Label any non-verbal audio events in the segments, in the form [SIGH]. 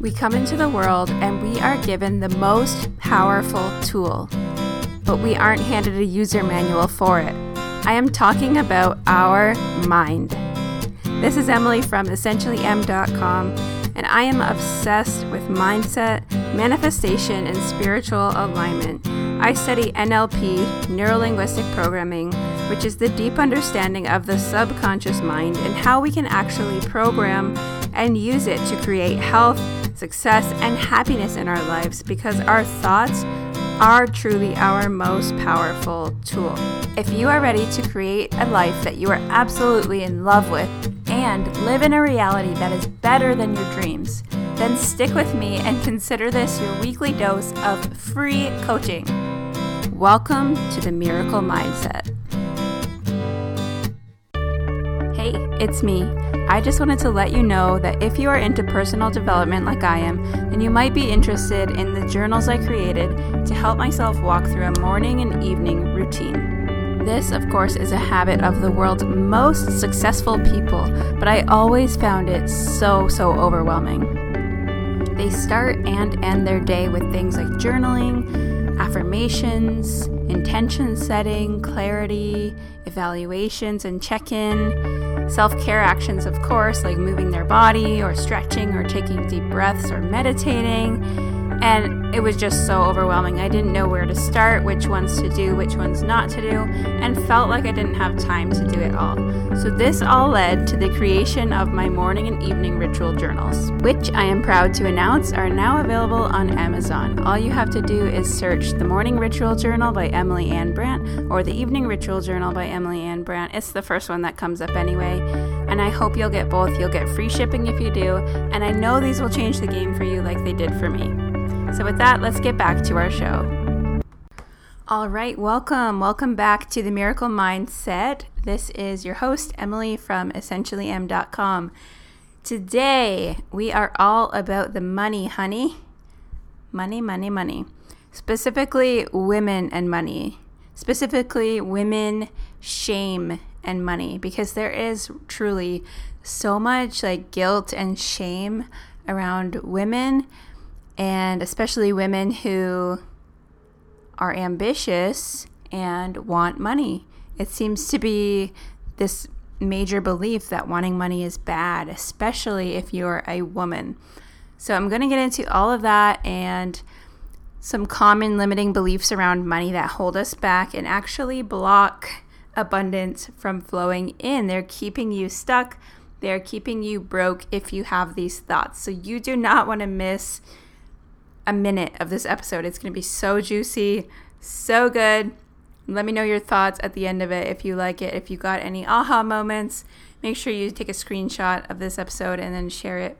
We come into the world and we are given the most powerful tool, but we aren't handed a user manual for it. I am talking about our mind. This is Emily from essentiallym.com, and I am obsessed with mindset, manifestation, and spiritual alignment. I study NLP, neuro linguistic programming, which is the deep understanding of the subconscious mind and how we can actually program and use it to create health success, and happiness in our lives because our thoughts are truly our most powerful tool. If you are ready to create a life that you are absolutely in love with and live in a reality that is better than your dreams, then stick with me and consider this your weekly dose of free coaching. Welcome to the Miracle Mindset. Hey, it's me. I just wanted to let you know that if you are into personal development like I am, then you might be interested in the journals I created to help myself walk through a morning and evening routine. This, of course, is a habit of the world's most successful people, but I always found it so, so overwhelming. They start and end their day with things like journaling, affirmations, intention setting, clarity, evaluations, and check in Self care actions, of course, like moving their body or stretching or taking deep breaths or meditating. And it was just so overwhelming. I didn't know where to start, which ones to do, which ones not to do, and felt like I didn't have time to do it all. So, this all led to the creation of my morning and evening ritual journals, which I am proud to announce are now available on Amazon. All you have to do is search the Morning Ritual Journal by Emily Ann Brandt or the Evening Ritual Journal by Emily Ann Brandt. It's the first one that comes up anyway. And I hope you'll get both. You'll get free shipping if you do. And I know these will change the game for you like they did for me. So, with that, let's get back to our show. All right, welcome. Welcome back to the Miracle Mindset. This is your host, Emily from essentiallym.com. Today, we are all about the money, honey. Money, money, money. Specifically, women and money. Specifically, women, shame, and money. Because there is truly so much like guilt and shame around women and especially women who are ambitious and want money. It seems to be this major belief that wanting money is bad, especially if you're a woman. So, I'm going to get into all of that and some common limiting beliefs around money that hold us back and actually block abundance from flowing in. They're keeping you stuck, they're keeping you broke if you have these thoughts. So, you do not want to miss a minute of this episode. It's going to be so juicy, so good. Let me know your thoughts at the end of it if you like it. If you got any aha moments, make sure you take a screenshot of this episode and then share it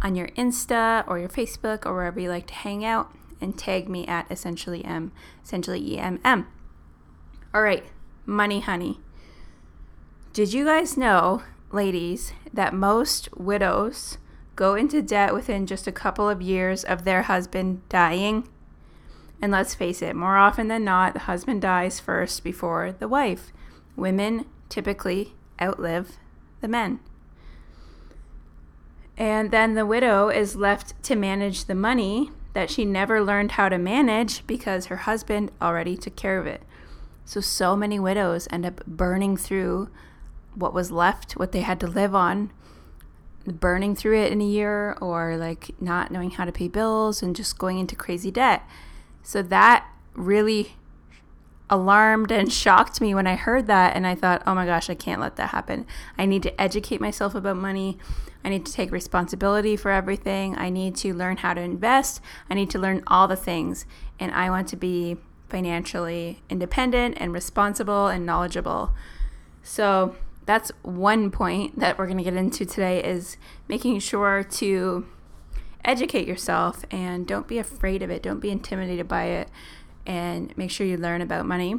on your Insta or your Facebook or wherever you like to hang out and tag me at essentially M, essentially EMM. All right, money honey. Did you guys know, ladies, that most widows go into debt within just a couple of years of their husband dying. And let's face it, more often than not, the husband dies first before the wife. Women typically outlive the men. And then the widow is left to manage the money that she never learned how to manage because her husband already took care of it. So, so many widows end up burning through what was left, what they had to live on burning through it in a year or like not knowing how to pay bills and just going into crazy debt. So that really alarmed and [LAUGHS] shocked me when I heard that. And I thought, oh my gosh, I can't let that happen. I need to educate myself about money. I need to take responsibility for everything. I need to learn how to invest. I need to learn all the things. And I want to be financially independent and responsible and knowledgeable. So that's one point that we're going to get into today is making sure to educate yourself and don't be afraid of it. Don't be intimidated by it and make sure you learn about money.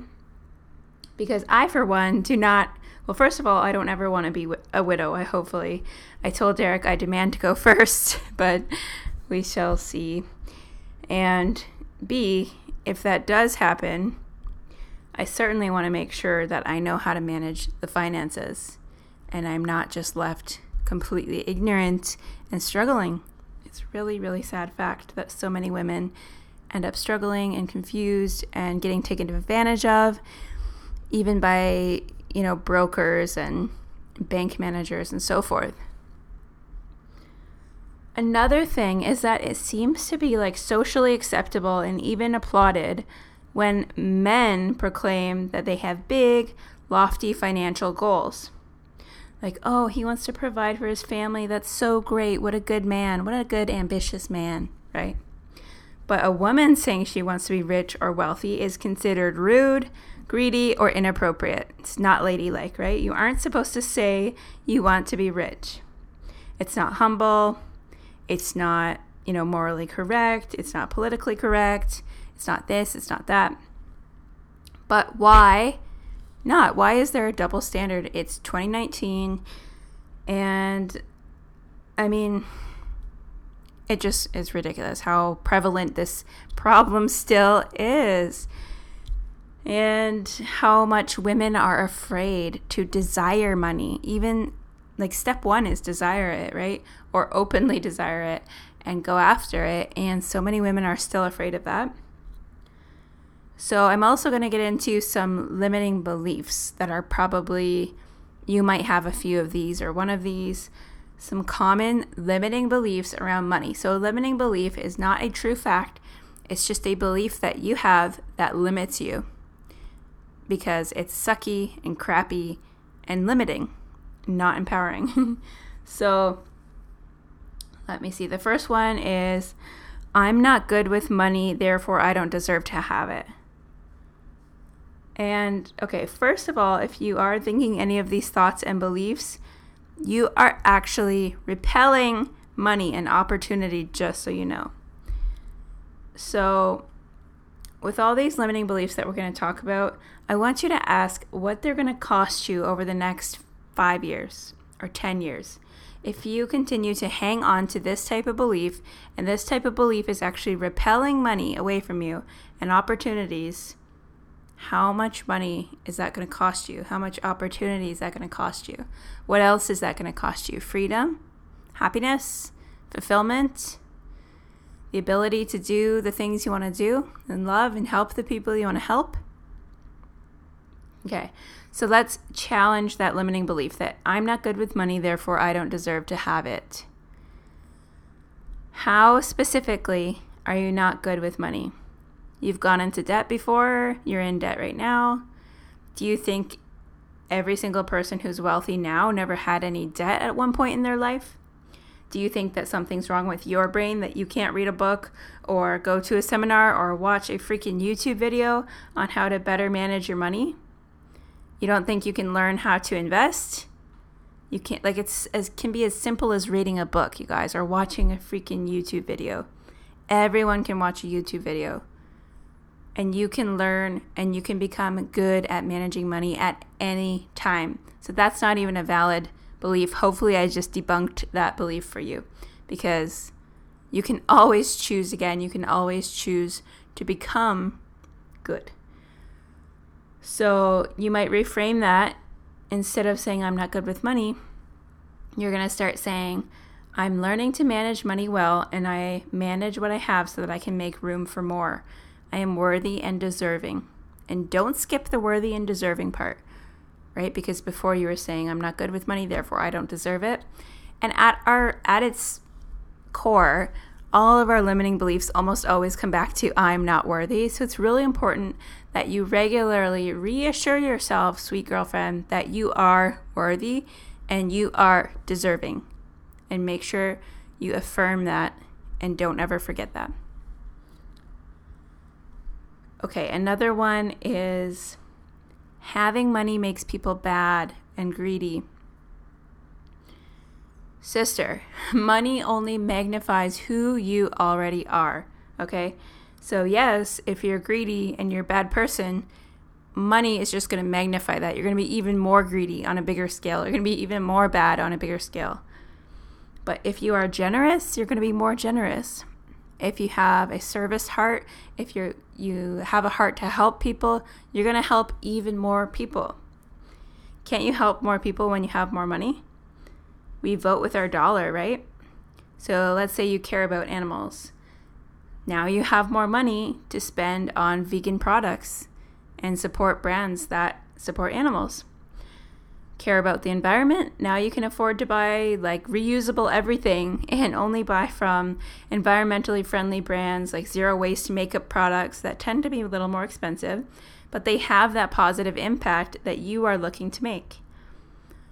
Because i for one do not well first of all i don't ever want to be a widow i hopefully. I told derek i demand to go [LAUGHS] first but we shall see. And b if that does happen I certainly want to make sure that I know how to manage the finances and I'm not just left completely ignorant and struggling. It's really, really sad fact that so many women end up struggling and confused and getting taken advantage of, even by, you know, brokers and bank managers and so forth. Another thing is that it seems to be like socially acceptable and even applauded when men proclaim that they have big, lofty financial goals. Like, oh, he wants to provide for his family. That's so great. What a good man. What a good, ambitious man, right? But a woman saying she wants to be rich or wealthy is considered rude, greedy, or inappropriate. It's not ladylike, right? You aren't supposed to say you want to be rich. It's not humble. It's not, you know, morally correct. It's not politically correct. It's not this. It's not that. But why not? Why is there a double standard? It's 2019. And I mean, it just is ridiculous how prevalent this problem still is and how much women are afraid to desire money. Even like step one is desire it, right? Or openly desire it and go after it. And so many women are still afraid of that. So I'm also going to get into some limiting beliefs that are probably, you might have a few of these or one of these. Some common limiting beliefs around money. So, a limiting belief is not a true fact, it's just a belief that you have that limits you because it's sucky and crappy and limiting, not empowering. [LAUGHS] so let me see. The first one is I'm not good with money, therefore I don't deserve to have it. And okay, first of all, if you are thinking any of these thoughts and beliefs, you are actually repelling money and opportunity, just so you know. So, with all these limiting beliefs that we're going to talk about, I want you to ask what they're going to cost you over the next five years or 10 years. If you continue to hang on to this type of belief, and this type of belief is actually repelling money away from you and opportunities, how much money is that going to cost you? How much opportunity is that going to cost you? What else is that going to cost you? Freedom, happiness, fulfillment, the ability to do the things you want to do and love and help the people you want to help. Okay, so let's challenge that limiting belief that I'm not good with money, therefore I don't deserve to have it. How specifically are you not good with money? You've gone into debt before, you're in debt right now. Do you think every single person who's wealthy now never had any debt at one point in their life? Do you think that something's wrong with your brain that you can't read a book or go to a seminar or watch a freaking YouTube video on how to better manage your money? You don't think you can learn how to invest? You can't like it's as can be as simple as reading a book, you guys, or watching a freaking YouTube video. Everyone can watch a YouTube video. And you can learn and you can become good at managing money at any time. So that's not even a valid belief. Hopefully, I just debunked that belief for you because you can always choose again. You can always choose to become good. So you might reframe that instead of saying, I'm not good with money, you're going to start saying, I'm learning to manage money well and I manage what I have so that I can make room for more. I am worthy and deserving. And don't skip the worthy and deserving part right? Because before you were saying I'm not good with money, therefore I don't deserve it. And at our at its core, all of our limiting beliefs almost always come back to I'm not worthy. So it's really important that you regularly reassure yourself, sweet girlfriend, that you are worthy and you are deserving. And make sure you affirm that and don't ever forget that. Okay, another one is Having money makes people bad and greedy. Sister, [LAUGHS] money only magnifies who you already are. Okay? So, yes, if you're greedy and you're a bad person, money is just going to magnify that. You're going to be even more greedy on a bigger scale. You're going to be even more bad on a bigger scale. But if you are generous, you're going to be more generous if you have a service heart, if you you have a heart to help people, you're going to help even more people. Can't you help more people when you have more money? We vote with our dollar, right? So let's say you care about animals. Now you have more money to spend on vegan products and support brands that support animals. Care about the environment? Now you can afford to buy like reusable everything [LAUGHS] and only buy from environmentally friendly brands like zero waste makeup products that tend to be a little more expensive, but they have that positive impact that you are looking to make.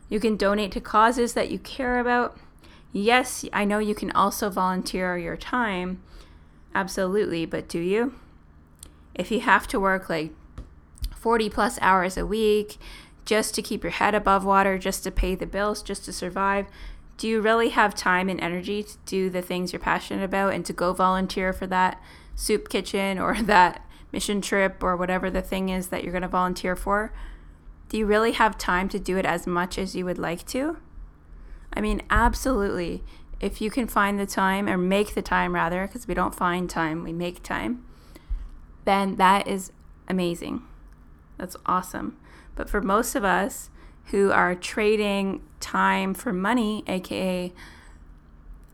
You can donate to causes that you care about. Yes, I know you can also volunteer your time. Absolutely, but do you? If you have to work like 40 plus hours a week just to keep your head above water, just to pay the bills, just to survive, do you really have time and energy to do the things you're passionate about and to go volunteer for that soup kitchen or [LAUGHS] that mission trip or whatever the thing is that you're going to volunteer for? Do you really have time to do it as much as you would like to? I mean, absolutely. If you can find the time or make the time rather, because we don't find time, we make time, then that is amazing. That's awesome. But for most of us who are trading time for money, aka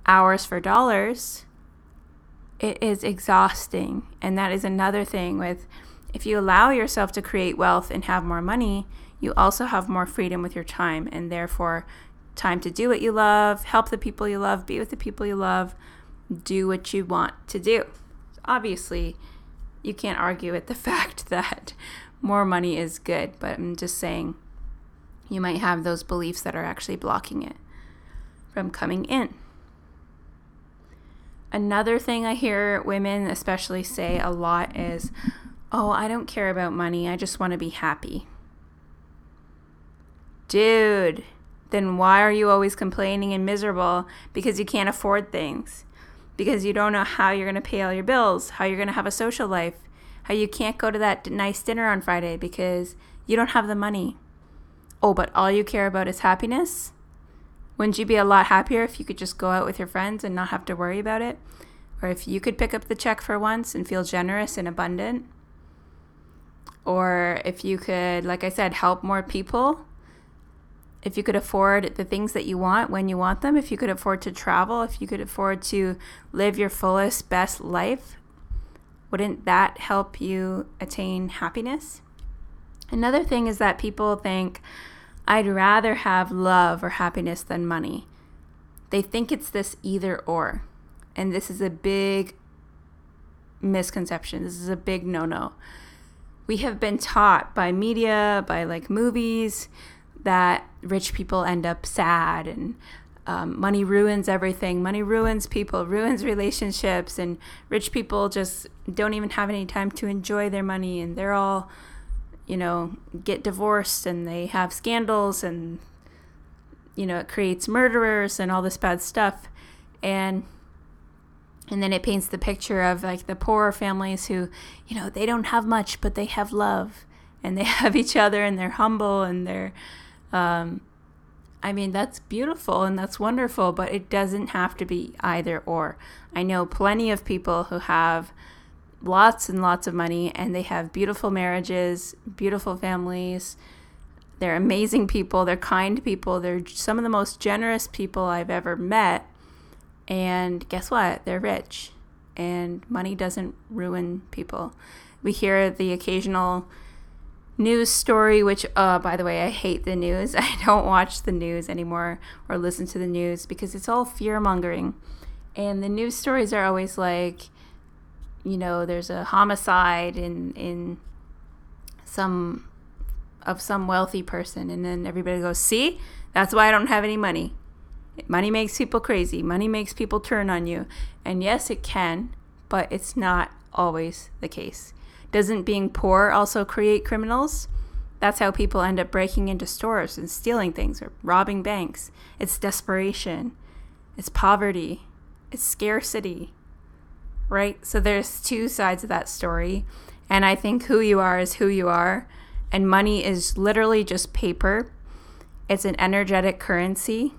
hours for dollars, it is exhausting. And that is another thing with if you allow yourself to create wealth and have more money, you also have more freedom with your time and therefore time to do what you love, help the people you love, be with the people you love, do what you want to do. Obviously, you can't argue with the [LAUGHS] fact that more money is good, but I'm just saying you might have those beliefs that are actually blocking it from coming in. Another thing I hear women especially say a lot is, Oh, I don't care about money. I just want to be happy. Dude, then why are you always complaining and miserable because you can't afford things? Because you don't know how you're going to pay all your bills, how you're going to have a social life, how you can't go to that nice dinner on Friday because you don't have the money. Oh, but all you care about is happiness? Wouldn't you be a lot happier if you could just go out with your friends and not have to worry about it? Or if you could pick up the check for once and feel generous and abundant? Or if you could, like I said, help more people if you could afford the things that you want when you want them, if you could afford to travel, if you could afford to live your fullest, best life, wouldn't that help you attain happiness? Another thing is that people think, I'd rather have love or happiness than money. They think it's this either or. And this is a big misconception. This is a big no no. We have been taught by media, by like movies, that rich people end up sad and um, money ruins everything. Money ruins people, ruins relationships, and rich people just don't even have any time to enjoy their money, and they're all, you know, get divorced and they have scandals, and you know, it creates murderers and all this bad stuff, and and then it paints the picture of like the poorer families who, you know, they don't have much, but they have love, and they [LAUGHS] have each other, and they're humble, and they're um, I mean, that's beautiful and that's wonderful, but it doesn't have to be either or. I know plenty of people who have lots and lots of money and they have beautiful marriages, beautiful families. They're amazing people, they're kind people, they're some of the most generous people I've ever met. And guess what? They're rich. And money doesn't ruin people. We hear the occasional news story, which, uh, by the way, I hate the news. [LAUGHS] I don't watch the news anymore or listen to the news because it's all fear mongering. And the news stories are always like, you know, there's a homicide in in some of some wealthy person, and then everybody goes, "See, that's why I don't have any money. Money makes people crazy. Money makes people turn on you." And yes, it can, but it's not always the case. Doesn't being poor also create criminals? That's how people end up breaking into stores and stealing things or robbing banks. It's desperation, it's poverty, it's scarcity, right? So there's two sides of that story. And I think who you are is who you are. And money is literally just paper, it's an energetic currency.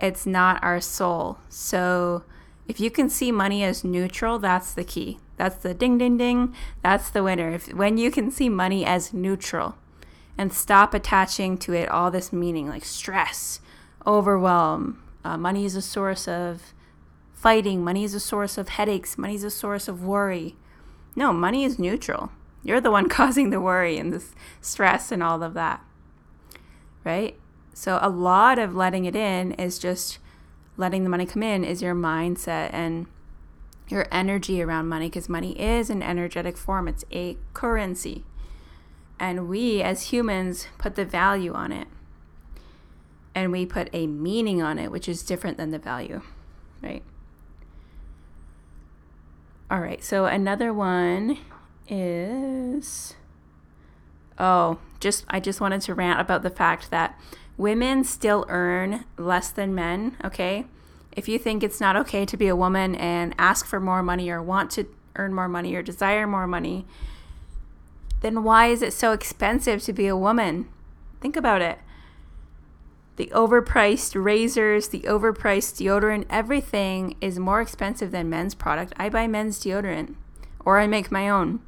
It's not our soul. So if you can see money as neutral, that's the key. That's the ding, ding, ding. That's the winner. If, when you can see money as neutral and stop attaching to it all this meaning like stress, overwhelm. Uh, money is a source of fighting. Money is a source of headaches. Money is a source of worry. No, money is neutral. You're the one [LAUGHS] causing the worry and the stress and all of that. Right? So, a lot of letting it in is just letting the money come in, is your mindset and your energy around money because money is an energetic form, it's a currency. And we as humans put the value on it. And we put a meaning on it, which is different than the value, right? All right, so another one is oh, just I just wanted to rant about the fact that women still earn less than men, okay? If you think it's not okay to be a woman and ask for more money or want to earn more money or desire more money, then why is it so expensive to be a woman? Think about it. The overpriced razors, the overpriced deodorant, everything is more expensive than men's product. I buy men's deodorant or I make my own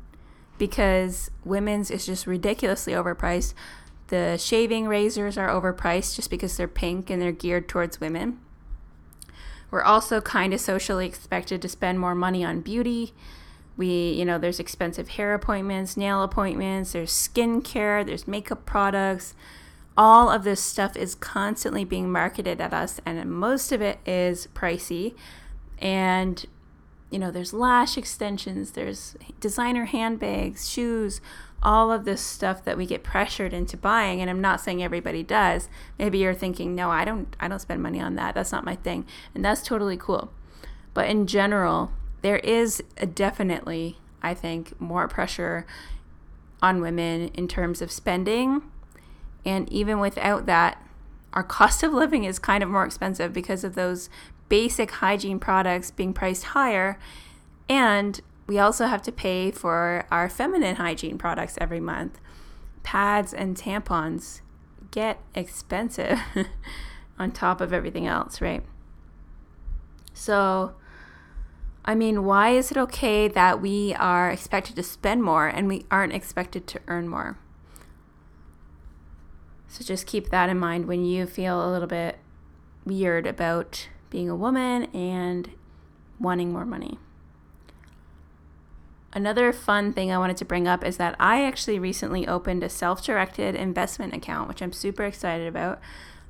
because women's is just ridiculously overpriced. The shaving razors are overpriced just because they're pink and they're geared towards women. We're also kind of socially expected to spend more money on beauty. We, you know, there's expensive hair appointments, nail appointments, there's skincare, there's makeup products. All of this stuff is constantly being marketed at us, and most of it is pricey. And, you know, there's lash extensions, there's designer handbags, shoes, all of this stuff that we get pressured into buying and i'm not saying everybody does. Maybe you're thinking no i don't i don't spend money on that. That's not my thing. And that's totally cool. But in general there is definitely i think more pressure on women in terms of spending. And even without that our cost of living is kind of more expensive because of those basic hygiene products being priced higher. And we also have to pay for our feminine hygiene products every month. Pads and tampons get expensive [LAUGHS] on top of everything else, right? So, I mean, why is it okay that we are expected to spend more and we aren't expected to earn more? So just keep that in mind when you feel a little bit weird about being a woman and wanting more money. Another fun thing I wanted to bring up is that I actually recently opened a self directed investment account, which I'm super excited about.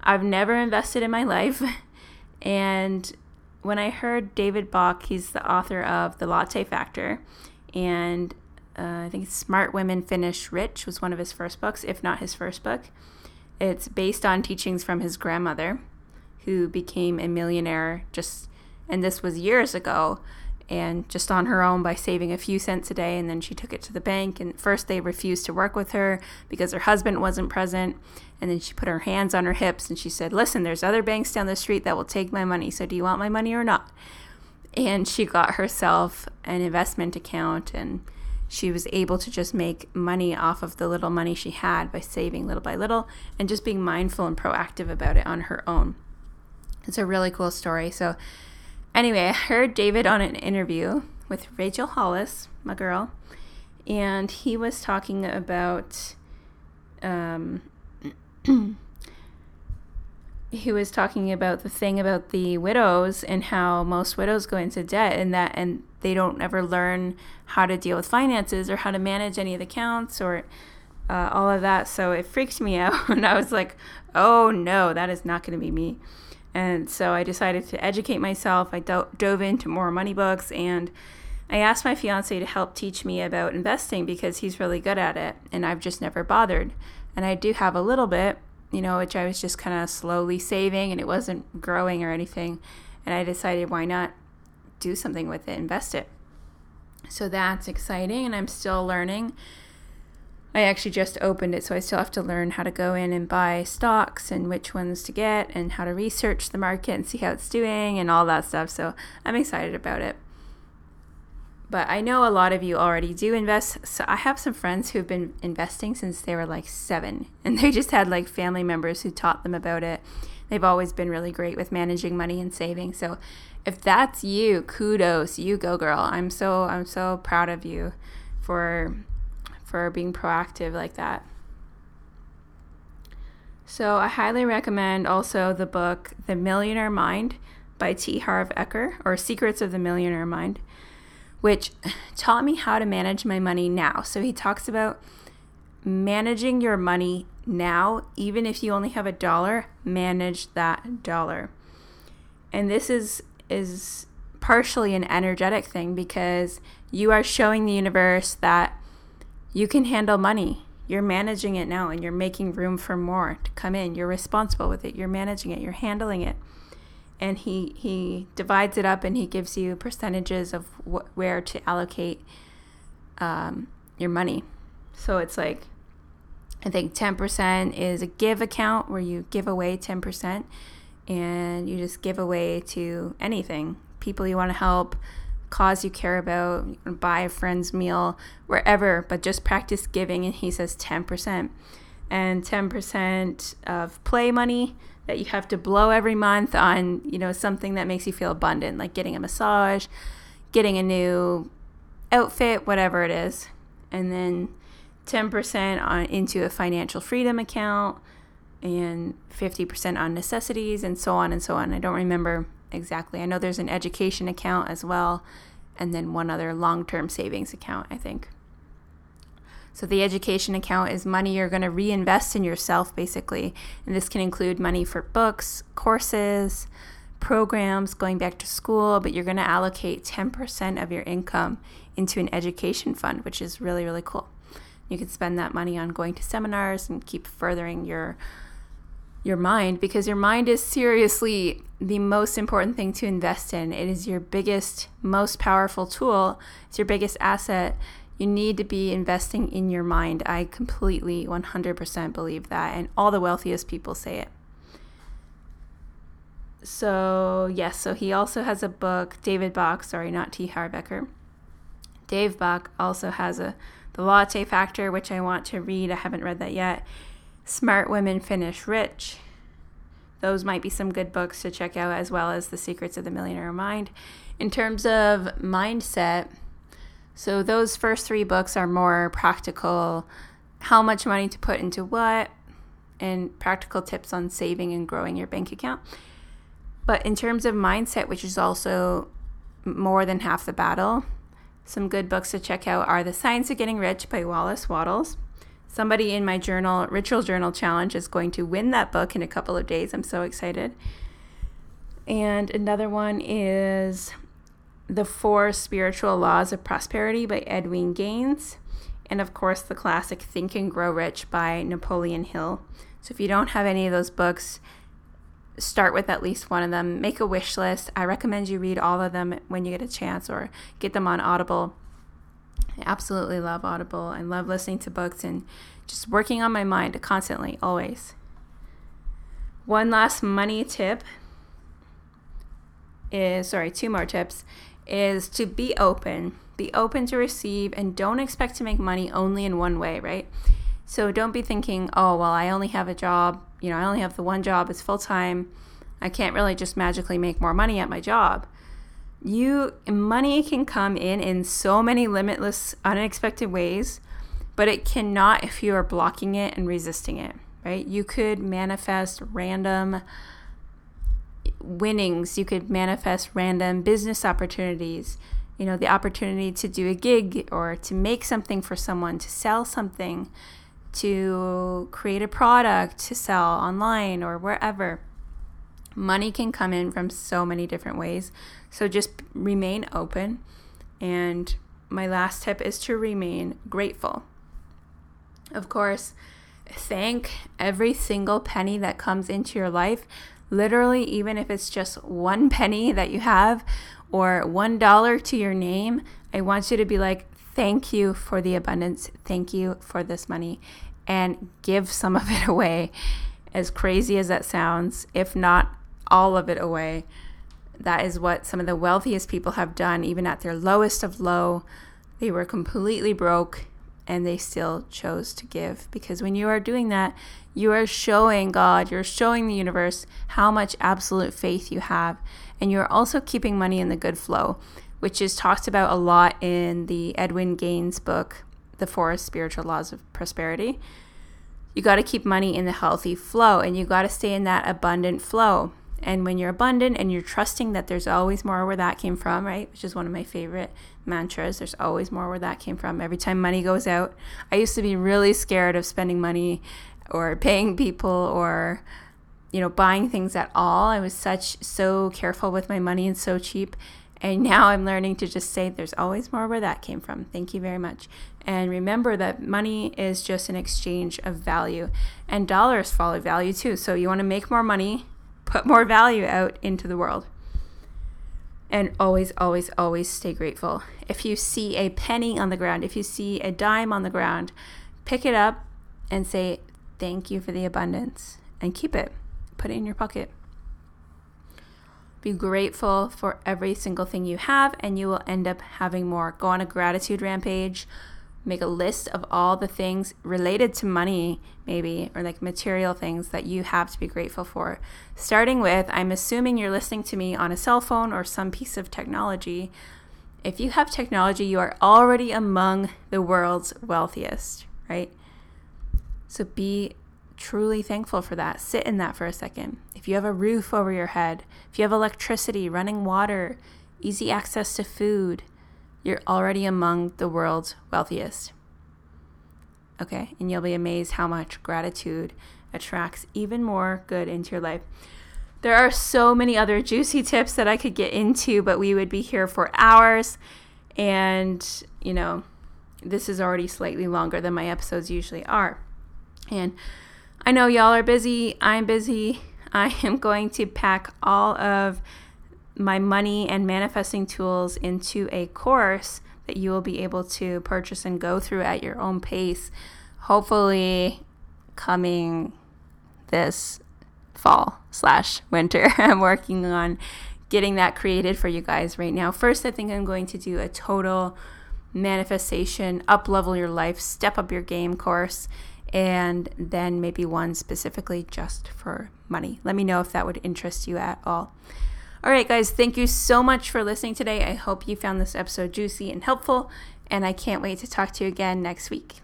I've never invested in my life. [LAUGHS] And when I heard David Bach, he's the author of The Latte Factor, and uh, I think Smart Women Finish Rich was one of his first books, if not his first book. It's based on teachings from his grandmother, who became a millionaire just, and this was years ago and just on her own by saving a few cents a day. And then she took it to the bank. And first, they refused to work with her because her husband wasn't present. And then she put her hands on her hips and she said, Listen, there's other banks down the street that will take my money. So, do you want my money or not? And she got herself an investment account and she was able to just make money off of the little money she had by saving little by little and just being mindful and proactive about it on her own. It's a really cool story. So, Anyway, I heard David on an interview with Rachel Hollis, my girl, and he was talking about. Um, [CLEARS THROAT] he was talking about the thing about the widows and how most widows go into debt and that and they don't ever learn how to deal with finances or how to manage any of the accounts or uh, all of that. So it freaked me [LAUGHS] out, and I was like, "Oh no, that is not going to be me." And so I decided to educate myself. I do- dove into more money books and I asked my fiance to help teach me about investing because he's really good at it and I've just never bothered. And I do have a little bit, you know, which I was just kind of slowly saving and it wasn't growing or anything. And I decided why not do something with it, invest it. So that's exciting and I'm still learning. I actually just opened it, so I still have to learn how to go in and buy stocks and which ones to get and how to research the market and see how it's doing and all that stuff. So I'm excited about it. But I know a lot of you already do invest. So I have some friends who have been investing since they were like seven, [LAUGHS] and they just had like family members who taught them about it. They've always been really great with managing money and saving. So if that's you, kudos, you go girl. I'm so I'm so proud of you for for being proactive like that. So, I highly recommend also the book The Millionaire Mind by T. Harv Eker, or Secrets of the Millionaire Mind, which taught me how to manage my money now. So he talks about managing your money now, even if you only have a dollar, manage that dollar. And this is is partially an energetic thing because you are showing the universe that you can handle money. You're managing it now and you're making room for more to come in. You're responsible with it. You're managing it. You're handling it. And he he divides it up and he gives you percentages of wh- where to allocate um, your money. So it's like I think 10% is a give account where you give away 10% and you just give away to anything people you want to help, cause you care about, buy a friend's meal, wherever, but just practice giving. And he says 10%. And 10% of play money that you have to blow every month on, you know, something that makes you feel abundant, like getting a massage, getting a new outfit, whatever it is. And then 10% on into a financial freedom account and 50% on necessities and so on and so on. I don't remember exactly. I know there's an education account as well and then one other long-term savings account, I think. So the education account is money you're going to reinvest in yourself basically. And this can include money for books, courses, programs, going back to school, but you're going to allocate 10% of your income into an education fund, which is really really cool. You can spend that money on going to seminars and keep furthering your your mind because your mind is seriously the most important thing to invest in. It is your biggest, most powerful tool. It's your biggest asset. You need to be investing in your mind. I completely 100% believe that, and all the wealthiest people say it. So, yes, so he also has a book, David Bach, sorry, not T. Harv Eker. Dave Bach also has a The Latte Factor, which I want to read. I haven't read that yet. Smart Women Finish Rich. Those might be some good books to check out, as well as The Secrets of the Millionaire Mind. In terms of mindset, so those first three books are more practical how much money to put into what, and practical tips on saving and growing your bank account. But in terms of mindset, which is also more than half the battle, some good books to check out are The Science of Getting Rich by Wallace Wattles, Somebody in my journal, Ritual Journal Challenge, is going to win that book in a couple of days. I'm so excited. And another one is The Four Spiritual Laws of Prosperity by Edwene Gaines. And of course, the classic Think and Grow Rich by Napoleon Hill. So if you don't have any of those books, start with at least one of them. Make a wish list. I recommend you read all of them when you get a chance or get them on Audible. I absolutely love Audible. I love listening to books and just working on my mind constantly, always. One last money tip is sorry, two more tips is to be open. Be open to receive and don't expect to make money only in one way, right? So don't be thinking, oh, well, I only have a job. You know, I only have the one job, it's full time. I can't really just magically make more money at my job you money can come in in so many limitless unexpected ways but it cannot if you are blocking it and resisting it right? You could manifest random winnings. You could manifest random business opportunities. You know the opportunity to do a gig or to make something for someone to sell something to create a product to sell online or wherever. Money can come in from so many different ways so just remain open. And my last tip is to remain grateful. Of course, thank every single penny that comes into your life. Literally, even if it's just one penny that you have or one dollar to your name, I want you to be like, thank you for the abundance. Thank you for this money. And give some of it [LAUGHS] away. As crazy as that sounds, if not all of it away that is what some of the wealthiest people have done, even at their lowest of low. They were completely broke and they still chose to give. Because when you are doing that, you are showing God, you're showing the universe how much absolute faith you have. And you're also keeping money in the good flow, which is talked about a lot in the Edwene Gaines book, The Four Spiritual Laws of Prosperity. You got to keep money in the healthy flow and you got to stay in that abundant flow And when you're abundant and you're trusting that there's always more where that came from, right? Which is one of my favorite mantras. There's always more where that came from. Every time money goes out, I used to be really scared of spending money or paying people or you know buying things at all. I was such so careful with my money and so cheap. And [LAUGHS] now I'm learning to just say there's always more where that came from. Thank you very much. And remember that money is just an exchange of value, and dollars follow value too. So you want to make more money, put more value out into the world. And always, always, always stay grateful. If you see a penny on the ground, if you see a dime on the ground, pick it up and say, Thank you for the abundance, and keep it. Put it in your pocket. Be grateful for every single thing you have, and you will end up having more. Go on a gratitude rampage. Make a list of all the things related to money, maybe, or like material things that you have to be grateful for. Starting with, I'm assuming you're listening to me on a cell phone or some piece of technology. If you have technology, you are already among the world's wealthiest, right? So be truly thankful for that. Sit in that for a second. If you have a roof over your head, if you have electricity, running water, easy access to food, you're already among the world's wealthiest. Okay, and you'll be amazed how much gratitude attracts even more good into your life. There are so many other juicy tips that I could get into, but we would be here for hours. And, you know, this is already slightly longer than my episodes usually are. And I know y'all are busy. I'm busy. [LAUGHS] I am going to pack all of my money and manifesting tools into a course that you will be able to purchase and go through at your own pace. Hopefully, coming this fall slash winter. [LAUGHS] I'm working on getting that created for you guys right now. First, I think I'm going to do a total manifestation, up level your life, step up your game course and then maybe one specifically just for money. Let me know if that would interest you at all. All right, guys, thank you so much for listening today. I hope you found this episode juicy and helpful, and I can't wait to talk to you again next week.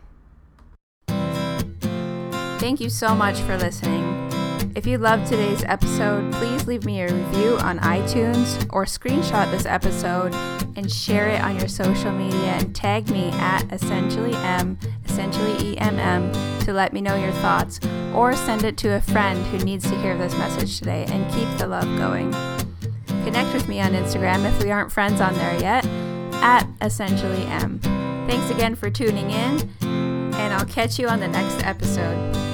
Thank you so much for listening. If you loved today's episode, please leave me a review on iTunes or screenshot this episode and share it on your social media and tag me at essentially M, essentially EMM to let me know your thoughts or send it to a friend who needs to hear this message today and keep the love going. Connect with me on Instagram if we aren't friends on there yet at essentially M. Thanks again for tuning in, and I'll catch you on the next episode.